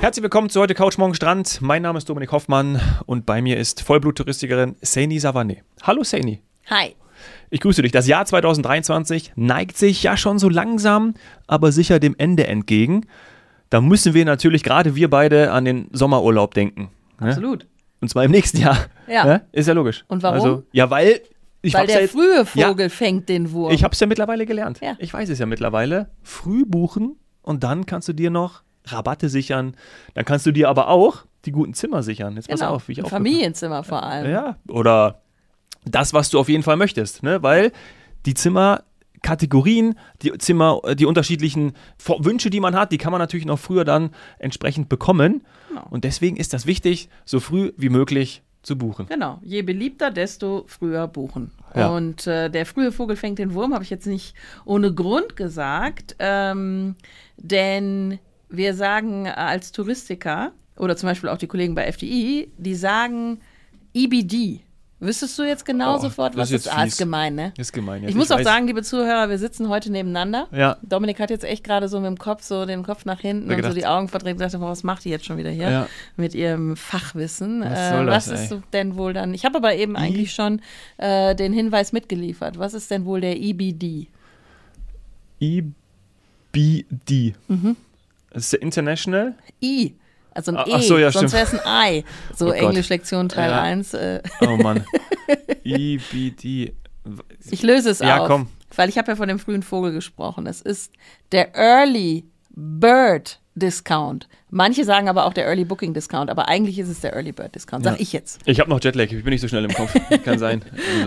Herzlich willkommen zu heute Couch Morgen Strand. Mein Name ist Dominik Hoffmann und bei mir ist Vollbluttouristikerin Saini Savane. Hallo Saini. Hi. Ich grüße dich. Das Jahr 2023 neigt sich ja schon so langsam, aber sicher dem Ende entgegen. Da müssen wir natürlich gerade wir beide an den Sommerurlaub denken. ne? Absolut. Und zwar im nächsten Jahr. Ja. Ne? Ist ja logisch. Und warum? Also, ja, weil ich Weil der ja jetzt, frühe Ja. Vogel fängt den Wurm. Ich habe es ja mittlerweile gelernt. Ja. Ich weiß es ja mittlerweile. Früh buchen und dann kannst du dir noch Rabatte sichern. Dann kannst du dir aber auch die guten Zimmer sichern. Jetzt pass genau. auf, wie ich auch Familienzimmer vor allem. Ja, oder das, was du auf jeden Fall möchtest, ne? Weil die Zimmerkategorien, die Zimmer, die unterschiedlichen Wünsche, die man hat, die kann man natürlich noch früher dann entsprechend bekommen. Genau. Und deswegen ist das wichtig, so früh wie möglich zu buchen. Genau. Je beliebter, desto früher buchen. Ja. Und äh, der frühe Vogel fängt den Wurm, habe ich jetzt nicht ohne Grund gesagt. Ähm, denn wir sagen als Touristiker oder zum Beispiel auch die Kollegen bei FDI, die sagen EBD. Wüsstest du jetzt genau Oh, sofort, das was ist das jetzt Ah, ist gemein, ne? Ist gemein. jetzt. Ich muss auch weiß. sagen, liebe Zuhörer, wir sitzen heute nebeneinander. Ja. Dominik hat jetzt echt gerade so mit dem Kopf so den Kopf nach hinten und so die Augen verdreht und dachte, was macht die jetzt schon wieder hier Ja. mit ihrem Fachwissen? Was äh, soll das, was ist ey? denn wohl dann? Ich habe aber eben eigentlich schon äh, den Hinweis mitgeliefert. Was ist denn wohl der EBD? EBD. Das ist der International. I. Also ein Ah, E, ach so, ja, sonst wäre es ein I. So Oh. Englisch-Lektion Teil Ja. 1. Äh, Oh Mann. EBD. ich löse es Ja, auf. komm. Weil ich habe ja von dem frühen Vogel gesprochen. Es ist der Early Bird Discount. Manche sagen aber auch der Early Booking Discount, aber eigentlich ist es der Early Bird Discount, sag Ja. ich jetzt. Ich habe noch Jetlag, ich bin nicht so schnell im Kopf. Kann sein.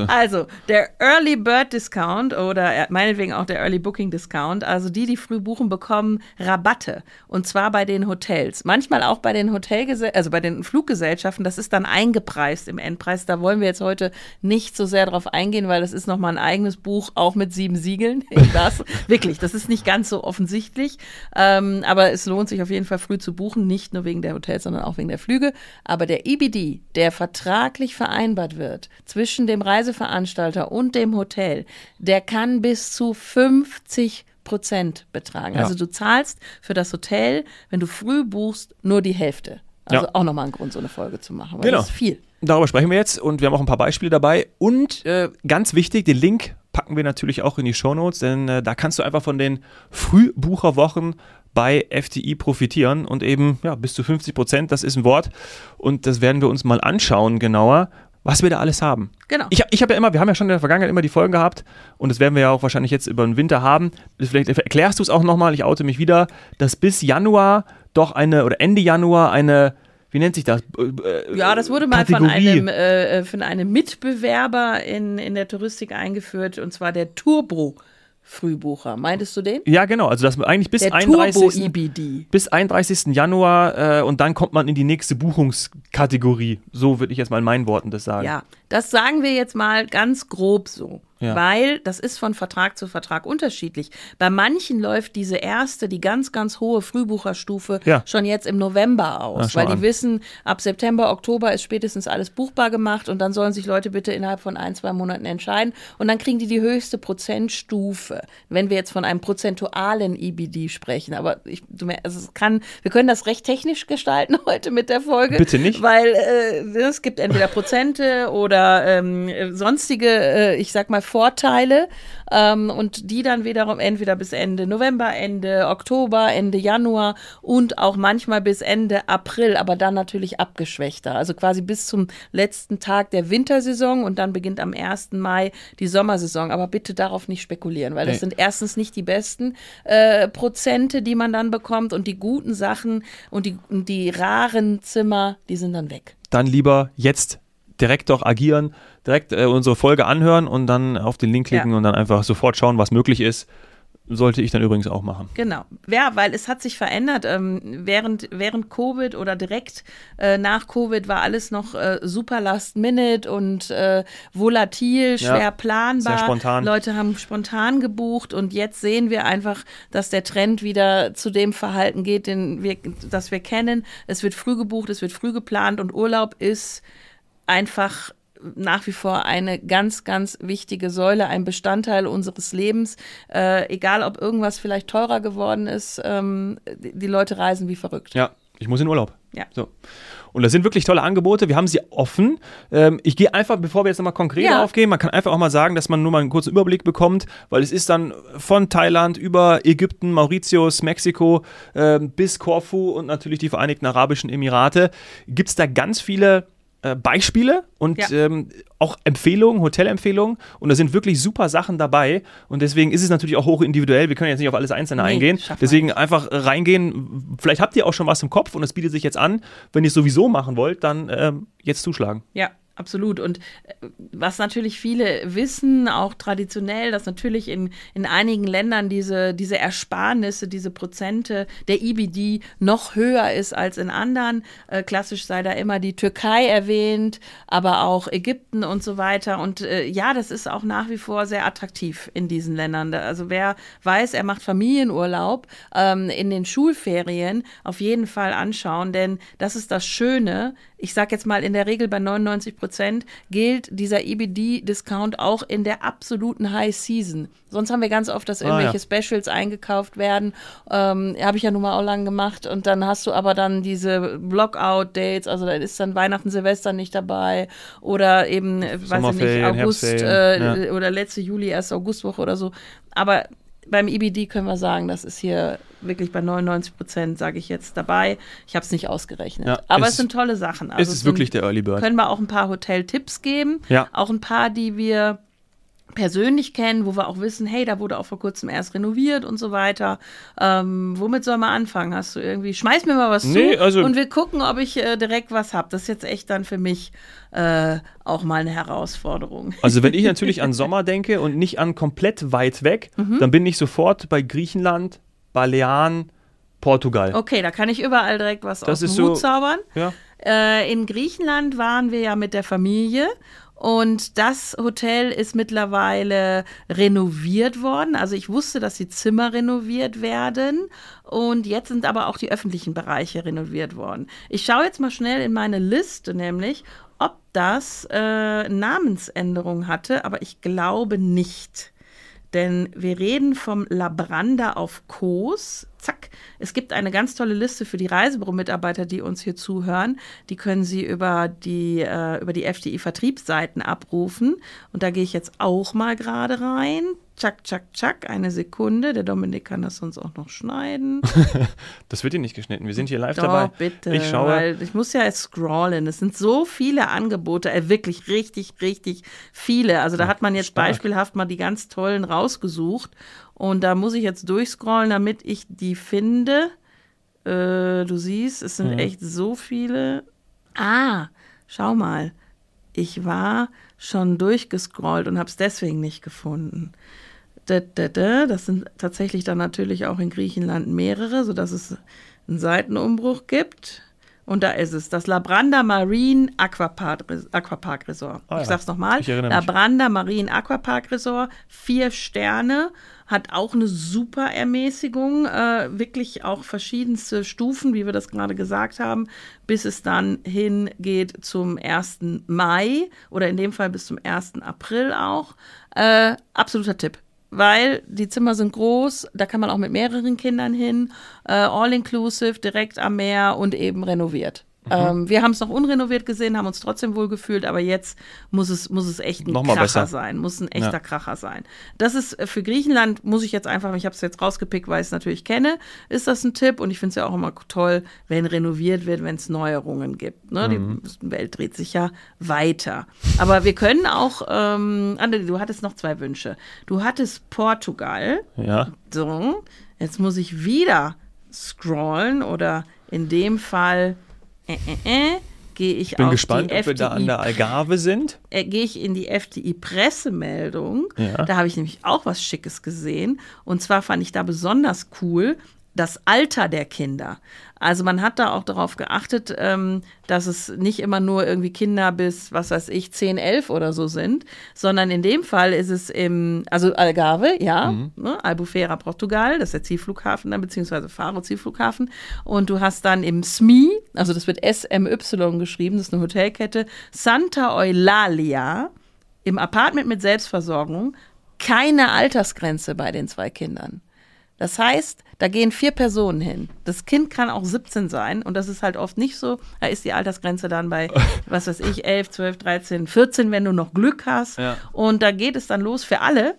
Also. Also, der Early Bird Discount oder äh, meinetwegen auch der Early Booking Discount, also die, die früh buchen, bekommen Rabatte. Und zwar bei den Hotels. Manchmal auch bei den Hotelgesellschaften, also bei den Fluggesellschaften. Das ist dann eingepreist im Endpreis. Da wollen wir jetzt heute nicht so sehr drauf eingehen, weil das ist nochmal ein eigenes Buch, auch mit sieben Siegeln. Das, wirklich, das ist nicht ganz so offensichtlich. Ähm, aber es lohnt sich auf jeden Fall früh zu buchen, nicht nur wegen der Hotels, sondern auch wegen der Flüge. Aber der EBD, der vertraglich vereinbart wird zwischen dem Reiseveranstalter und dem Hotel, der kann bis zu 50 Prozent betragen. Ja. Also du zahlst für das Hotel, wenn du früh buchst, nur die Hälfte. Also Ja. auch nochmal ein Grund, so eine Folge zu machen, weil Genau. das ist viel. Darüber sprechen wir jetzt und wir haben auch ein paar Beispiele dabei. Und äh, ganz wichtig, den Link packen wir natürlich auch in die Shownotes, denn äh, da kannst du einfach von den Frühbucherwochen bei FTI profitieren und eben ja, bis zu 50 Prozent, das ist ein Wort. Und das werden wir uns mal anschauen genauer, was wir da alles haben. Genau. Ich, ich habe ja immer, wir haben ja schon in der Vergangenheit immer die Folgen gehabt und das werden wir ja auch wahrscheinlich jetzt über den Winter haben. Vielleicht erklärst du es auch nochmal, ich oute mich wieder, dass bis Januar doch eine, oder Ende Januar eine, wie nennt sich das? Äh, Ja, das wurde mal von einem, äh, von einem Mitbewerber in, in der Touristik eingeführt, und zwar der Turbo-Frühbucher. Meintest du den? Ja, genau. Also das eigentlich bis Der 31. Turbo-EBD. Bis 31. Januar äh, und dann kommt man in die nächste Buchungskategorie. So würde ich jetzt mal in meinen Worten das sagen. Ja, das sagen wir jetzt mal ganz grob so. Ja. Weil das ist von Vertrag zu Vertrag unterschiedlich. Bei manchen läuft diese erste, die ganz, ganz hohe Frühbucherstufe Ja. schon jetzt im November aus, Na, weil die an. wissen, ab September, Oktober ist spätestens alles buchbar gemacht und dann sollen sich Leute bitte innerhalb von ein, zwei Monaten entscheiden und dann kriegen die die höchste Prozentstufe, wenn wir jetzt von einem prozentualen EBD sprechen. Aber ich, du also es kann, wir können das recht technisch gestalten heute mit der Folge. Bitte nicht. Weil äh, es gibt entweder Prozente oder ähm, äh, sonstige, äh, ich sag mal, Vorteile ähm, und die dann wiederum entweder bis Ende November, Ende Oktober, Ende Januar und auch manchmal bis Ende April, aber dann natürlich abgeschwächter. Also quasi bis zum letzten Tag der Wintersaison und dann beginnt am 1. Mai die Sommersaison. Aber bitte darauf nicht spekulieren, weil das Nee. sind erstens nicht die besten äh, Prozente, die man dann bekommt und die guten Sachen und die, und die raren Zimmer, die sind dann weg. Dann lieber jetzt direkt doch agieren, direkt äh, unsere Folge anhören und dann auf den Link klicken Ja. und dann einfach sofort schauen, was möglich ist. Sollte ich dann übrigens auch machen. Genau. Ja, weil es hat sich verändert. Ähm, während, während Covid oder direkt äh, nach Covid war alles noch äh, super last minute und äh, volatil, schwer Ja, planbar. sehr spontan. Leute haben spontan gebucht und jetzt sehen wir einfach, dass der Trend wieder zu dem Verhalten geht, den wir, das wir kennen. Es wird früh gebucht, es wird früh geplant und Urlaub ist einfach nach wie vor eine ganz, ganz wichtige Säule, ein Bestandteil unseres Lebens. Äh, egal, ob irgendwas vielleicht teurer geworden ist, ähm, die Leute reisen wie verrückt. Ja, Ich muss in Urlaub. Ja. So. Und das sind wirklich tolle Angebote. Wir haben sie offen. Ähm, ich gehe einfach, bevor wir jetzt nochmal konkret Ja. aufgehen, man kann einfach auch mal sagen, dass man nur mal einen kurzen Überblick bekommt, weil es ist dann von Thailand über Ägypten, Mauritius, Mexiko ähm, bis Korfu und natürlich die Vereinigten Arabischen Emirate. Gibt es da ganz viele äh, Beispiele und Ja. ähm, auch Empfehlungen, Hotelempfehlungen. Und da sind wirklich super Sachen dabei. Und deswegen ist es natürlich auch hoch individuell. Wir können jetzt nicht auf alles Einzelne Nee, eingehen. Deswegen einfach reingehen. Vielleicht habt ihr auch schon was im Kopf und es bietet sich jetzt an. Wenn ihr es sowieso machen wollt, dann ähm, jetzt zuschlagen. Ja, absolut. Und äh, was natürlich viele wissen, auch traditionell, dass natürlich in, in einigen Ländern diese, diese Ersparnisse, diese Prozente der IBD noch höher ist als in anderen. Äh, klassisch sei da immer die Türkei erwähnt, aber auch Ägypten und so weiter. Und äh, ja, das ist auch nach wie vor sehr attraktiv in diesen Ländern. Also wer weiß, er macht Familienurlaub ähm, in den Schulferien, auf jeden Fall anschauen, denn das ist das Schöne. Ich sage jetzt mal, in der Regel bei 99 Prozent gilt dieser EBD-Discount auch in der absoluten High Season. Sonst haben wir ganz oft, dass Ah, irgendwelche ja. Specials eingekauft werden. Ähm, Habe ich ja nun mal auch lang gemacht. Und dann hast du aber dann diese Blockout-Dates, also da ist dann Weihnachten, Silvester nicht dabei. Oder eben, weiß ich nicht, August äh, oder letzte Juli, erste Augustwoche oder so. Aber beim EBD können wir sagen, das ist hier wirklich bei 99 Prozent, sage ich jetzt, dabei. Ich habe es nicht ausgerechnet. Ja, Aber es- es sind tolle Sachen. es Also ist sind- wirklich der Early Bird. können wir auch ein paar Hoteltipps geben. Ja. Auch ein paar, die wir persönlich kennen, wo wir auch wissen, hey, da wurde auch vor kurzem erst renoviert und so weiter. Ähm, womit soll man anfangen? Hast du irgendwie, schmeiß mir mal was Nee, zu also- und wir gucken, ob ich äh, direkt was habe. Das ist jetzt echt dann für mich äh, auch mal eine Herausforderung. Also wenn ich natürlich an Sommer denke und nicht an komplett weit weg, Mhm. dann bin ich sofort bei Griechenland, Balearen, Portugal. Okay, da kann ich überall direkt was Das aus dem ist Hut so- zaubern. Ja. Äh, in Griechenland waren wir ja mit der Familie und das Hotel ist mittlerweile renoviert worden. Also ich wusste, dass die Zimmer renoviert werden und jetzt sind aber auch die öffentlichen Bereiche renoviert worden. Ich schaue jetzt mal schnell in meine Liste, nämlich ob das äh, Namensänderung hatte, aber ich glaube nicht. Denn wir reden vom Labranda auf Kos. Zack. Es gibt eine ganz tolle Liste für die Reisebüro-Mitarbeiter, die uns hier zuhören. Die können Sie über die, äh, über die FDI-Vertriebsseiten abrufen. Und da gehe ich jetzt auch mal gerade rein. Tschak, tschak, tschak. Eine Sekunde. Der Dominik kann das sonst auch noch schneiden. Das wird hier nicht geschnitten. Wir sind hier live Doch, dabei. bitte. Ich schaue. Weil ich muss ja jetzt scrollen. Es sind so viele Angebote, äh, wirklich richtig, richtig viele. Also da hat man jetzt stark. beispielhaft mal die ganz tollen rausgesucht. Und da muss ich jetzt durchscrollen, damit ich die finde. Äh, du siehst, es sind Mhm. echt so viele. Ah, schau mal. Ich war schon durchgescrollt und habe es deswegen nicht gefunden. Da, da, da. Das sind tatsächlich dann natürlich auch in Griechenland mehrere, sodass es einen Seitenumbruch gibt. Und da ist es, das Labranda Marine Aquapark, Aquapark Resort. Ah ja, ich sag's nochmal. Labranda Marine Aquapark Resort, vier Sterne, hat auch eine super Ermäßigung, äh, wirklich auch verschiedenste Stufen, wie wir das gerade gesagt haben, bis es dann hingeht zum 1. Mai oder in dem Fall bis zum 1. April auch. Äh, absoluter Tipp weil die Zimmer sind groß, da kann man auch mit mehreren Kindern hin, äh, all inclusive, direkt am Meer und eben renoviert. Mhm. Ähm, wir haben es noch unrenoviert gesehen, haben uns trotzdem wohl gefühlt, aber jetzt muss es, muss es echt ein Noch mal Kracher besser. sein, muss ein echter Ja. Kracher sein. Das ist äh, für Griechenland, muss ich jetzt einfach, ich habe es jetzt rausgepickt, weil ich es natürlich kenne, ist das ein Tipp und ich finde es ja auch immer toll, wenn renoviert wird, wenn es Neuerungen gibt. Ne? Mhm. Die Welt dreht sich ja weiter. Aber wir können auch, ähm, André, du hattest noch zwei Wünsche. Du hattest Portugal. Ja. So, jetzt muss ich wieder scrollen oder in dem Fall äh, äh, äh, gehe ich, Ich bin gespannt, ob wir da an der Algarve sind. äh, gehe ich in die FDI-Pressemeldung. Ja. Da habe ich nämlich auch was Schickes gesehen. Und zwar fand ich da besonders cool das Alter der Kinder. Also man hat da auch darauf geachtet, ähm, dass es nicht immer nur irgendwie Kinder bis, was weiß ich, 10, 11 oder so sind, sondern in dem Fall ist es im, also Algarve, ja, ne, Albufeira, Portugal, das ist der Zielflughafen dann, beziehungsweise Faro Zielflughafen. Und du hast dann im SMI, also das wird SMY geschrieben, das ist eine Hotelkette, Santa Eulalia, im Apartment mit Selbstversorgung, keine Altersgrenze bei den zwei Kindern. Das heißt, da gehen vier Personen hin. Das Kind kann auch 17 sein und das ist halt oft nicht so. Da ist die Altersgrenze dann bei, was weiß ich, 11, 12, 13, 14, wenn du noch Glück hast. Ja. Und da geht es dann los für alle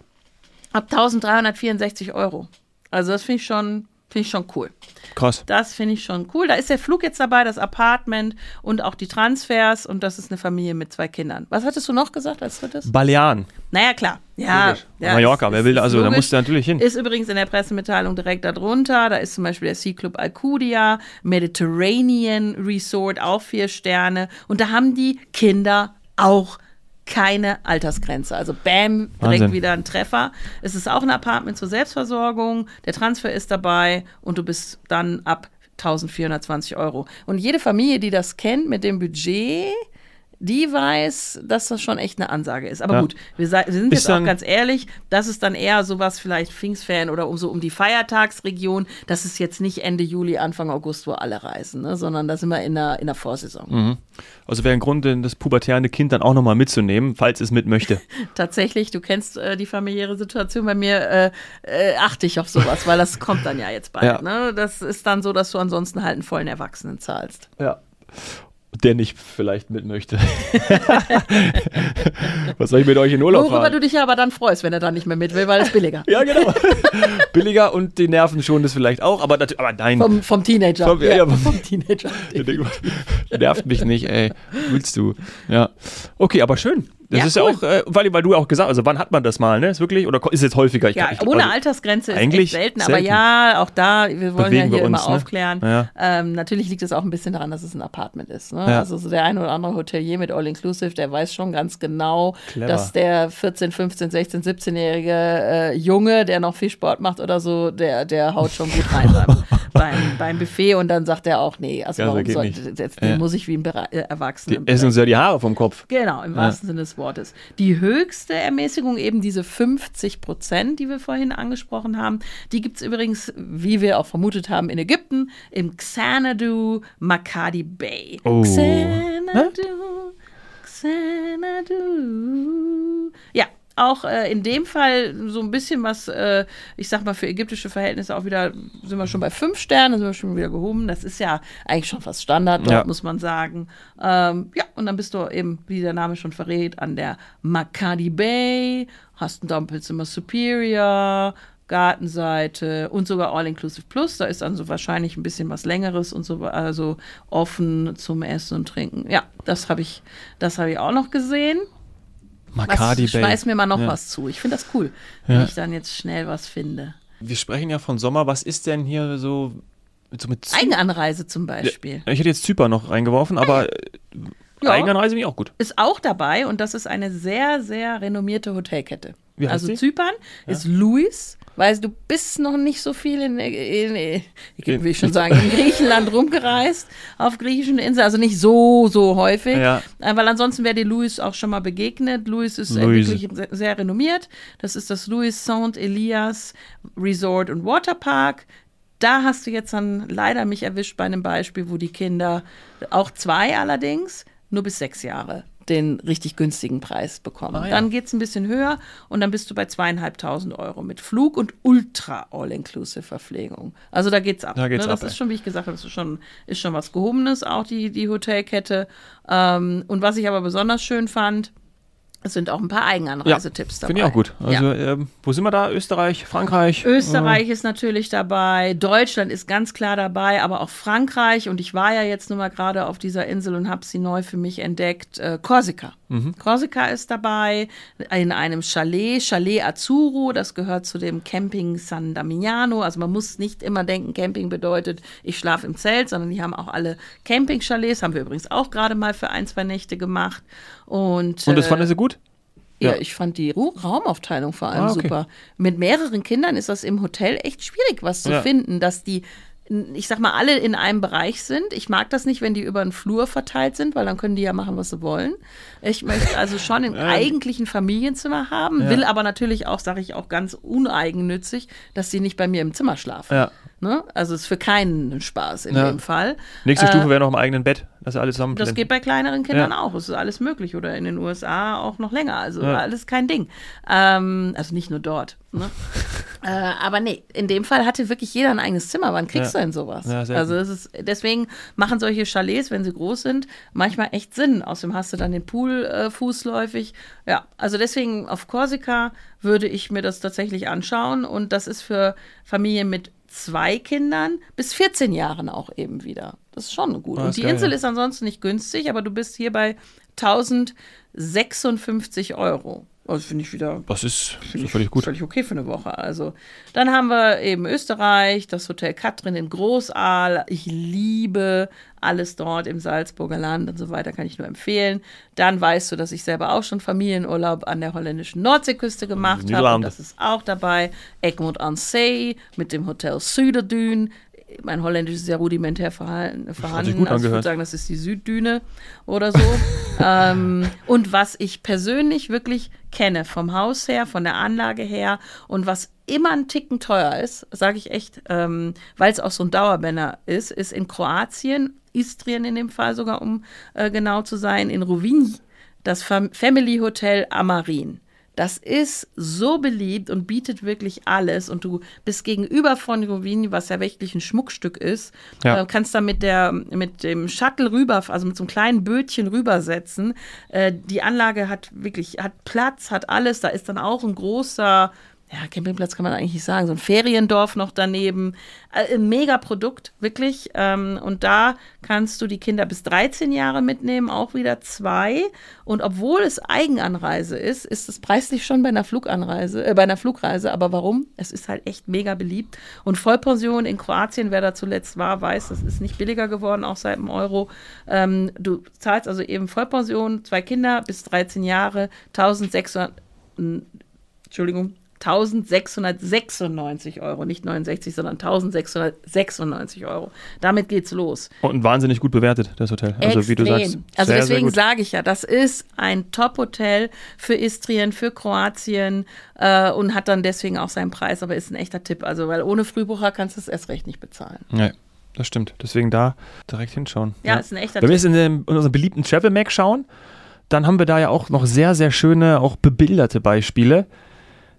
ab 1364 Euro. Also das finde ich schon, finde ich schon cool. Krass. Das finde ich schon cool. Da ist der Flug jetzt dabei, das Apartment und auch die Transfers und das ist eine Familie mit zwei Kindern. Was hattest du noch gesagt als drittes? Balearen. Naja, klar. Ja, ja Mallorca, ist- wer will, also da musst du natürlich hin. Ist übrigens in der Pressemitteilung direkt darunter. Da ist zum Beispiel der Sea Club Alcudia, Mediterranean Resort, auch vier Sterne. Und da haben die Kinder auch keine Altersgrenze. Also bam, direkt Wahnsinn. wieder ein Treffer. Es ist auch ein Apartment zur Selbstversorgung. Der Transfer ist dabei und du bist dann ab 1420 Euro. Und jede Familie, die das kennt mit dem Budget, die weiß, dass das schon echt eine Ansage ist. Aber Ja. gut, wir, wir sind Ist jetzt auch ganz ehrlich, das ist dann eher sowas vielleicht Pfingstferien oder um so um die Feiertagsregion. Das ist jetzt nicht Ende Juli, Anfang August, wo alle reisen, ne? sondern da sind wir in der, in der Vorsaison. Also wäre ein Grund, das pubertäre Kind dann auch nochmal mitzunehmen, falls es mit möchte. Tatsächlich, du kennst äh, die familiäre Situation bei mir, äh, äh, achte ich auf sowas, weil das kommt dann ja jetzt bald. Ja. Ne? Das ist dann so, dass du ansonsten halt einen vollen Erwachsenen zahlst. Ja. Der nicht vielleicht mit möchte. Was soll ich mit euch in Urlaub Worüber fahren? du dich ja aber dann freust, wenn er dann nicht mehr mit will, weil es billiger. Ja, genau. Billiger und die Nerven schon das vielleicht auch, aber, aber nein. Vom, vom Teenager. Vom- ja, vom- vom Teenager. Nervt mich nicht, ey. Willst du? Ja. Okay, aber schön. Das Ja, ist cool. ja auch, äh, weil, weil du auch gesagt hast, also wann hat man das mal, ne? Ist wirklich, oder ist es jetzt häufiger? Ich, Ja, ich, ohne also, Altersgrenze ist eigentlich echt selten, aber selten. ja, auch da, wir wollen Bewegen ja hier wir immer uns, ne? aufklären. Ja. Ähm, natürlich liegt es auch ein bisschen daran, dass es ein Apartment ist. Ne? Ja. Also so der eine oder andere Hotelier mit All Inclusive, der weiß schon ganz genau, Clever. dass der 14, 15, 16, 17-jährige äh, Junge, der noch viel Sport macht oder so, der, der haut schon gut rein beim, beim, Buffet und dann sagt er auch, nee, also Ja, so warum soll, jetzt, Ja. muss ich wie ein Bere äh, Erwachsener Die essen uns ja die Haare vom Kopf. Genau, im wahrsten Sinne des Wortes. Die höchste Ermäßigung, eben diese 50 Prozent, die wir vorhin angesprochen haben, die gibt es übrigens, wie wir auch vermutet haben, in Ägypten, im Xanadu Makadi Bay. Oh. Xanadu, Xanadu. Auch äh, in dem Fall so ein bisschen was, äh, ich sag mal, für ägyptische Verhältnisse auch wieder, sind wir schon bei fünf Sternen, sind wir schon wieder gehoben. Das ist ja eigentlich schon fast Standard dort, Ja. muss man sagen. Ähm, ja, und dann bist du eben, wie der Name schon verrät, an der Makadi Bay, hast ein Doppelzimmer Superior, Gartenseite und sogar All-Inclusive Plus. Da ist dann so wahrscheinlich ein bisschen was Längeres und so, also offen zum Essen und Trinken. Ja, das habe ich, das habe ich auch noch gesehen. Makadi was, Bay. schmeiß mir mal noch Ja. was zu. Ich finde das cool, wenn Ja. ich dann jetzt schnell was finde. Wir sprechen ja von Sommer. Was ist denn hier so mit, so mit Zy- Eigenanreise zum Beispiel. Ich hätte jetzt Zypern noch reingeworfen, aber äh, Ja. Eigenanreise finde ich auch gut. Ist auch dabei und das ist eine sehr, sehr renommierte Hotelkette. Also die? Zypern ist Louis. Weißt du, bist noch nicht so viel in, in, in In- will ich schon sagen, in Griechenland rumgereist, auf griechischen Inseln, also nicht so, so häufig, Ja. Äh, weil ansonsten wäre dir Louis auch schon mal begegnet. Louis ist äh, Louise. wirklich sehr, sehr renommiert. Das ist das Louis Saint Elias Resort und Waterpark. Da hast du jetzt dann leider mich erwischt bei einem Beispiel, wo die Kinder, auch zwei allerdings, nur bis sechs Jahre den richtig günstigen Preis bekommen. Ah, ja. Dann geht es ein bisschen höher und dann bist du bei zweieinhalbtausend Euro mit Flug und Ultra All-Inclusive Verpflegung. Also da geht's ab. Da geht's ne? Das ab, ist ey. schon, wie ich gesagt habe, das ist schon, ist schon was Gehobenes, auch die, die Hotelkette. Ähm, und was ich aber besonders schön fand, es sind auch ein paar Eigenanreisetipps dabei. Finde ich auch gut. Also, ja. ähm, wo sind wir da? Österreich, Frankreich? Österreich ist natürlich dabei, Deutschland ist ganz klar dabei, aber auch Frankreich. Und ich war ja jetzt nur mal gerade auf dieser Insel und habe sie neu für mich entdeckt. Äh, Korsika. Mhm. Korsika ist dabei in einem Chalet, Chalet Azzurro. Das gehört zu dem Camping San Damiano. Also man muss nicht immer denken, Camping bedeutet, ich schlafe im Zelt, sondern die haben auch alle Camping-Chalets. Haben wir übrigens auch gerade mal für ein, zwei Nächte gemacht. Und, Und das äh, fanden Sie gut? Ja, Ja. ich fand die Raumaufteilung vor allem Ah, okay. super. Mit mehreren Kindern ist das im Hotel echt schwierig, was zu Ja. finden, dass die, ich sag mal, alle in einem Bereich sind. Ich mag das nicht, wenn die über den Flur verteilt sind, weil dann können die ja machen, was sie wollen. Ich möchte also schon im eigentlichen Familienzimmer haben, will aber natürlich auch, sage ich auch ganz uneigennützig, dass die nicht bei mir im Zimmer schlafen. Ja. Ne? Also ist für keinen Spaß in Ja. dem Fall. Nächste Äh, Stufe wäre noch im eigenen Bett, dass alles zusammen Das geht bei kleineren Kindern Ja. auch. Es ist alles möglich. Oder in den USA auch noch länger. Also Ja. alles kein Ding. Ähm, also nicht nur dort. Ne? äh, aber nee, in dem Fall hatte wirklich jeder ein eigenes Zimmer. Wann kriegst du denn sowas? Also es ist, deswegen machen solche Chalets, wenn sie groß sind, manchmal echt Sinn. Außerdem hast du dann den Pool äh, fußläufig. Ja, also deswegen auf Korsika würde ich mir das tatsächlich anschauen. Und das ist für Familien mit zwei Kindern bis 14 Jahren auch eben wieder. Das ist schon gut. Ah, Und die geil, Insel ja. ist ansonsten nicht günstig, aber du bist hier bei 1056 Euro. Also finde ich wieder Das ist, ich völlig gut. Völlig okay für eine Woche. Also, dann haben wir eben Österreich, das Hotel Katrin in Großaal. Ich liebe alles dort im Salzburger Land und so weiter, kann ich nur empfehlen. Dann weißt du, dass ich selber auch schon Familienurlaub an der holländischen Nordseeküste gemacht habe. Das ist auch dabei. Egmont aan Zee mit dem Hotel Süderdün. Mein Holländisch ist sehr rudimentär vorhanden. gut also ich würde sagen, das ist die Süddüne oder so. ähm, und was ich persönlich wirklich kenne, vom Haus her, von der Anlage her und was immer ein Ticken teuer ist, sage ich echt, ähm, weil es auch so ein Dauerbrenner ist, ist in Kroatien, Istrien in dem Fall sogar, um äh, genau zu sein, in Rovinj, das Fam Family Hotel Amarin. Das ist so beliebt und bietet wirklich alles. Und du bist gegenüber von Rovinj, was ja wirklich ein Schmuckstück ist, Ja. äh, kannst da mit, der, mit dem Shuttle rüber, also mit so einem kleinen Bötchen rübersetzen. Äh, die Anlage hat wirklich, hat Platz, hat alles. Da ist dann auch ein großer, ja, Campingplatz kann man eigentlich nicht sagen, so ein Feriendorf noch daneben. Äh, Ein mega Produkt, wirklich. Ähm, und da kannst du die Kinder bis 13 Jahre mitnehmen, auch wieder zwei. Und obwohl es Eigenanreise ist, ist es preislich schon bei einer Fluganreise, äh, bei einer Flugreise. Aber warum? Es ist halt echt mega beliebt. Und Vollpension in Kroatien, wer da zuletzt war, weiß, das ist nicht billiger geworden, auch seit dem Euro. Ähm, du zahlst also eben Vollpension, zwei Kinder bis 13 Jahre, 1600, n- Entschuldigung, 1696 Euro, nicht 69, sondern 1696 Euro. Damit geht's los. Und wahnsinnig gut bewertet, das Hotel. Also wie du Extrem. sagst. Also sehr, deswegen sage ich ja, das ist ein Top-Hotel für Istrien, für Kroatien äh, und hat dann deswegen auch seinen Preis, aber ist ein echter Tipp. Also, weil ohne Frühbucher kannst du es erst recht nicht bezahlen. Nee, das stimmt. Deswegen da direkt hinschauen. Ja, ist ein echter Wenn wir jetzt in, den, in unseren beliebten Travel Mac schauen, dann haben wir da ja auch noch sehr, sehr schöne, auch bebilderte Beispiele.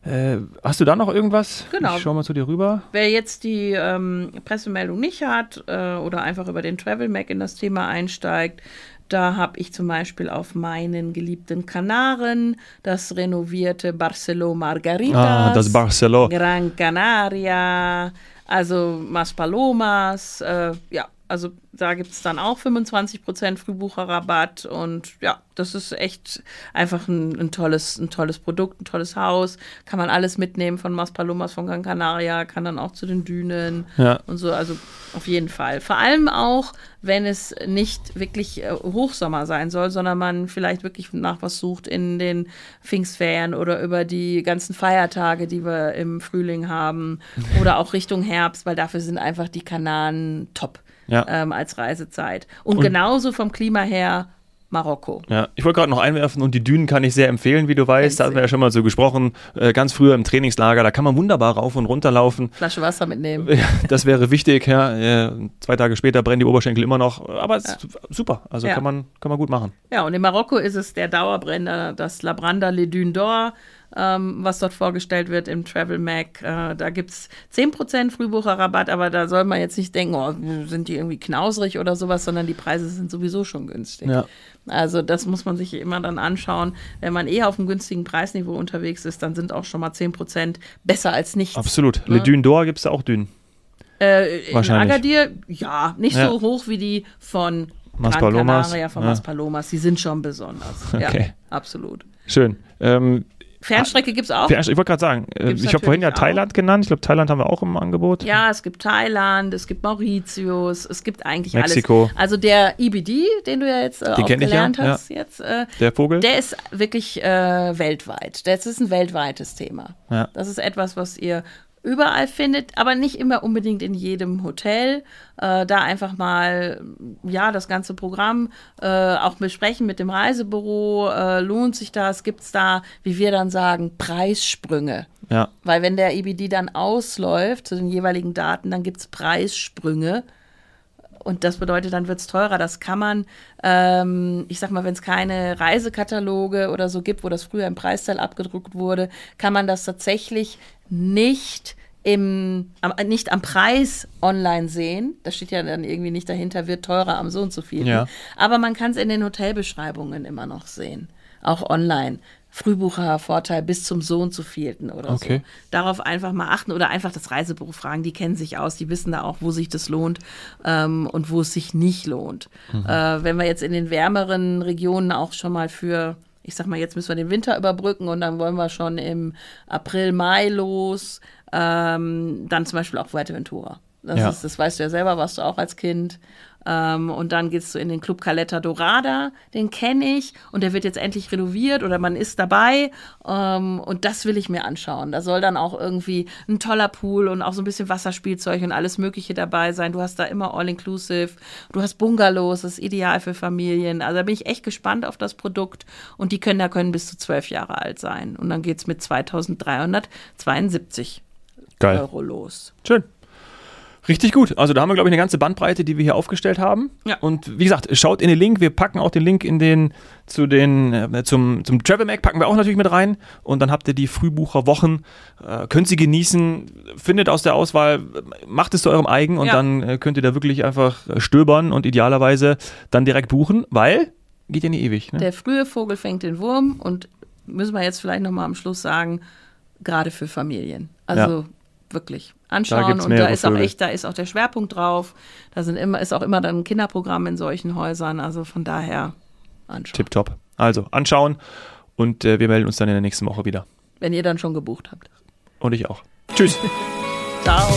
Äh, hast du da noch irgendwas? Genau. Ich schau mal zu dir rüber. Wer jetzt die ähm, Pressemeldung nicht hat äh, oder einfach über den Travel Mac in das Thema einsteigt, da habe ich zum Beispiel auf meinen geliebten Kanaren das renovierte Barceló Margaritas. Ah, das Barceló. Gran Canaria, also Maspalomas, äh, ja, also da gibt es dann auch 25% Frühbucherrabatt und ja, das ist echt einfach ein, ein, tolles, ein tolles Produkt, ein tolles Haus. Kann man alles mitnehmen von Maspalomas, von Gran Canaria, kann dann auch zu den Dünen Ja. und so, also auf jeden Fall. Vor allem auch, wenn es nicht wirklich äh, Hochsommer sein soll, sondern man vielleicht wirklich nach was sucht in den Pfingstferien oder über die ganzen Feiertage, die wir im Frühling haben oder auch Richtung Herbst, weil dafür sind einfach die Kanaren top Ja. ähm, als Reisezeit. Und, Und- genauso vom Klima her Marokko. Ja, ich wollte gerade noch einwerfen und die Dünen kann ich sehr empfehlen, wie du weißt. Da hatten wir ja schon mal so gesprochen, äh, ganz früher im Trainingslager, da kann man wunderbar rauf und runter laufen. Flasche Wasser mitnehmen. Ja, das wäre wichtig, ja. Äh, Zwei Tage später brennen die Oberschenkel immer noch, aber es ist super. Also Ja. kann, man, kann man gut machen. Ja, und in Marokko ist es der Dauerbrenner, das Labranda Les Dunes d'Or, ähm, was dort vorgestellt wird im Travel Mac. Äh, da gibt es 10% Frühbucherrabatt, aber da soll man jetzt nicht denken, oh, sind die irgendwie knausrig oder sowas, sondern die Preise sind sowieso schon günstig. Ja. Also das muss man sich immer dann anschauen. Wenn man eher auf einem günstigen Preisniveau unterwegs ist, dann sind auch schon mal 10% besser als nichts. Absolut. Ne? Le Dune d'Or gibt es da auch Dünen. Äh, in Wahrscheinlich. Agadir, ja, nicht Ja. so hoch wie die von Gran Maspalomas, Canaria, von ja. Maspalomas. Die sind schon besonders. Ja, Okay. absolut. Schön. Ähm, Fernstrecke gibt es auch. ich wollte gerade sagen, äh, Gibt's ich habe vorhin ja auch. Thailand genannt. Ich glaube, Thailand haben wir auch im Angebot. Ja, es gibt Thailand, es gibt Mauritius, es gibt eigentlich Mexiko. alles. Also der EBD, den du ja jetzt äh, Den auch ich ja, gelernt hast, jetzt, äh, Der Vogel. der ist wirklich äh, weltweit. Das ist ein weltweites Thema. Ja. Das ist etwas, was ihr überall findet, aber nicht immer unbedingt in jedem Hotel. Äh, da einfach mal, ja, das ganze Programm äh, auch besprechen mit dem Reisebüro. Äh, lohnt sich das? Gibt es da, wie wir dann sagen, Preissprünge? Ja. Weil wenn der EBD dann ausläuft zu den jeweiligen Daten, dann gibt es Preissprünge. Und das bedeutet, dann wird es teurer. Das kann man, ähm, ich sag mal, wenn es keine Reisekataloge oder so gibt, wo das früher im Preisteil abgedruckt wurde, kann man das tatsächlich nicht im, am, nicht am Preis online sehen. Da steht ja dann irgendwie nicht dahinter, wird teurer am so und so viel. Ja. Aber man kann es in den Hotelbeschreibungen immer noch sehen. Auch online. Frühbuchervorteil bis zum so und so vielten oder Okay. so. Darauf einfach mal achten oder einfach das Reisebüro fragen. Die kennen sich aus, die wissen da auch, wo sich das lohnt ähm, und wo es sich nicht lohnt. Äh, wenn wir jetzt in den wärmeren Regionen auch schon mal für, ich sag mal, jetzt müssen wir den Winter überbrücken und dann wollen wir schon im April, Mai los, ähm, dann zum Beispiel auch Fuerteventura. Das, Ja. ist, das weißt du ja selber, warst du auch als Kind. Ähm, und dann gehst du in den Club Caleta Dorada, den kenne ich und der wird jetzt endlich renoviert oder man ist dabei ähm, und das will ich mir anschauen. Da soll dann auch irgendwie ein toller Pool und auch so ein bisschen Wasserspielzeug und alles Mögliche dabei sein. Du hast da immer All-Inclusive, du hast Bungalows, das ist ideal für Familien. Also da bin ich echt gespannt auf das Produkt und die können da können bis zu zwölf Jahre alt sein. Und dann geht es mit 2372 Geil. Euro los. Schön. Richtig gut. Also da haben wir, glaube ich, eine ganze Bandbreite, die wir hier aufgestellt haben. Ja. Und wie gesagt, schaut in den Link. Wir packen auch den Link in den zu den äh, zum zum Travel Mac packen wir auch natürlich mit rein. Und dann habt ihr die Frühbucherwochen, äh, könnt sie genießen, findet aus der Auswahl, macht es zu eurem eigen und Ja. dann äh, könnt ihr da wirklich einfach äh, stöbern und idealerweise dann direkt buchen, weil geht ja nie ewig. Ne? Der frühe Vogel fängt den Wurm und müssen wir jetzt vielleicht nochmal am Schluss sagen, gerade für Familien. Also wirklich anschauen gibt's und da ist auch echt, da ist auch der Schwerpunkt drauf. Da sind immer, ist auch immer dann ein Kinderprogramm in solchen Häusern. Also von daher anschauen. Tipptopp. Also anschauen und äh, wir melden uns dann in der nächsten Woche wieder. Wenn ihr dann schon gebucht habt. Und ich auch. Tschüss. Ciao.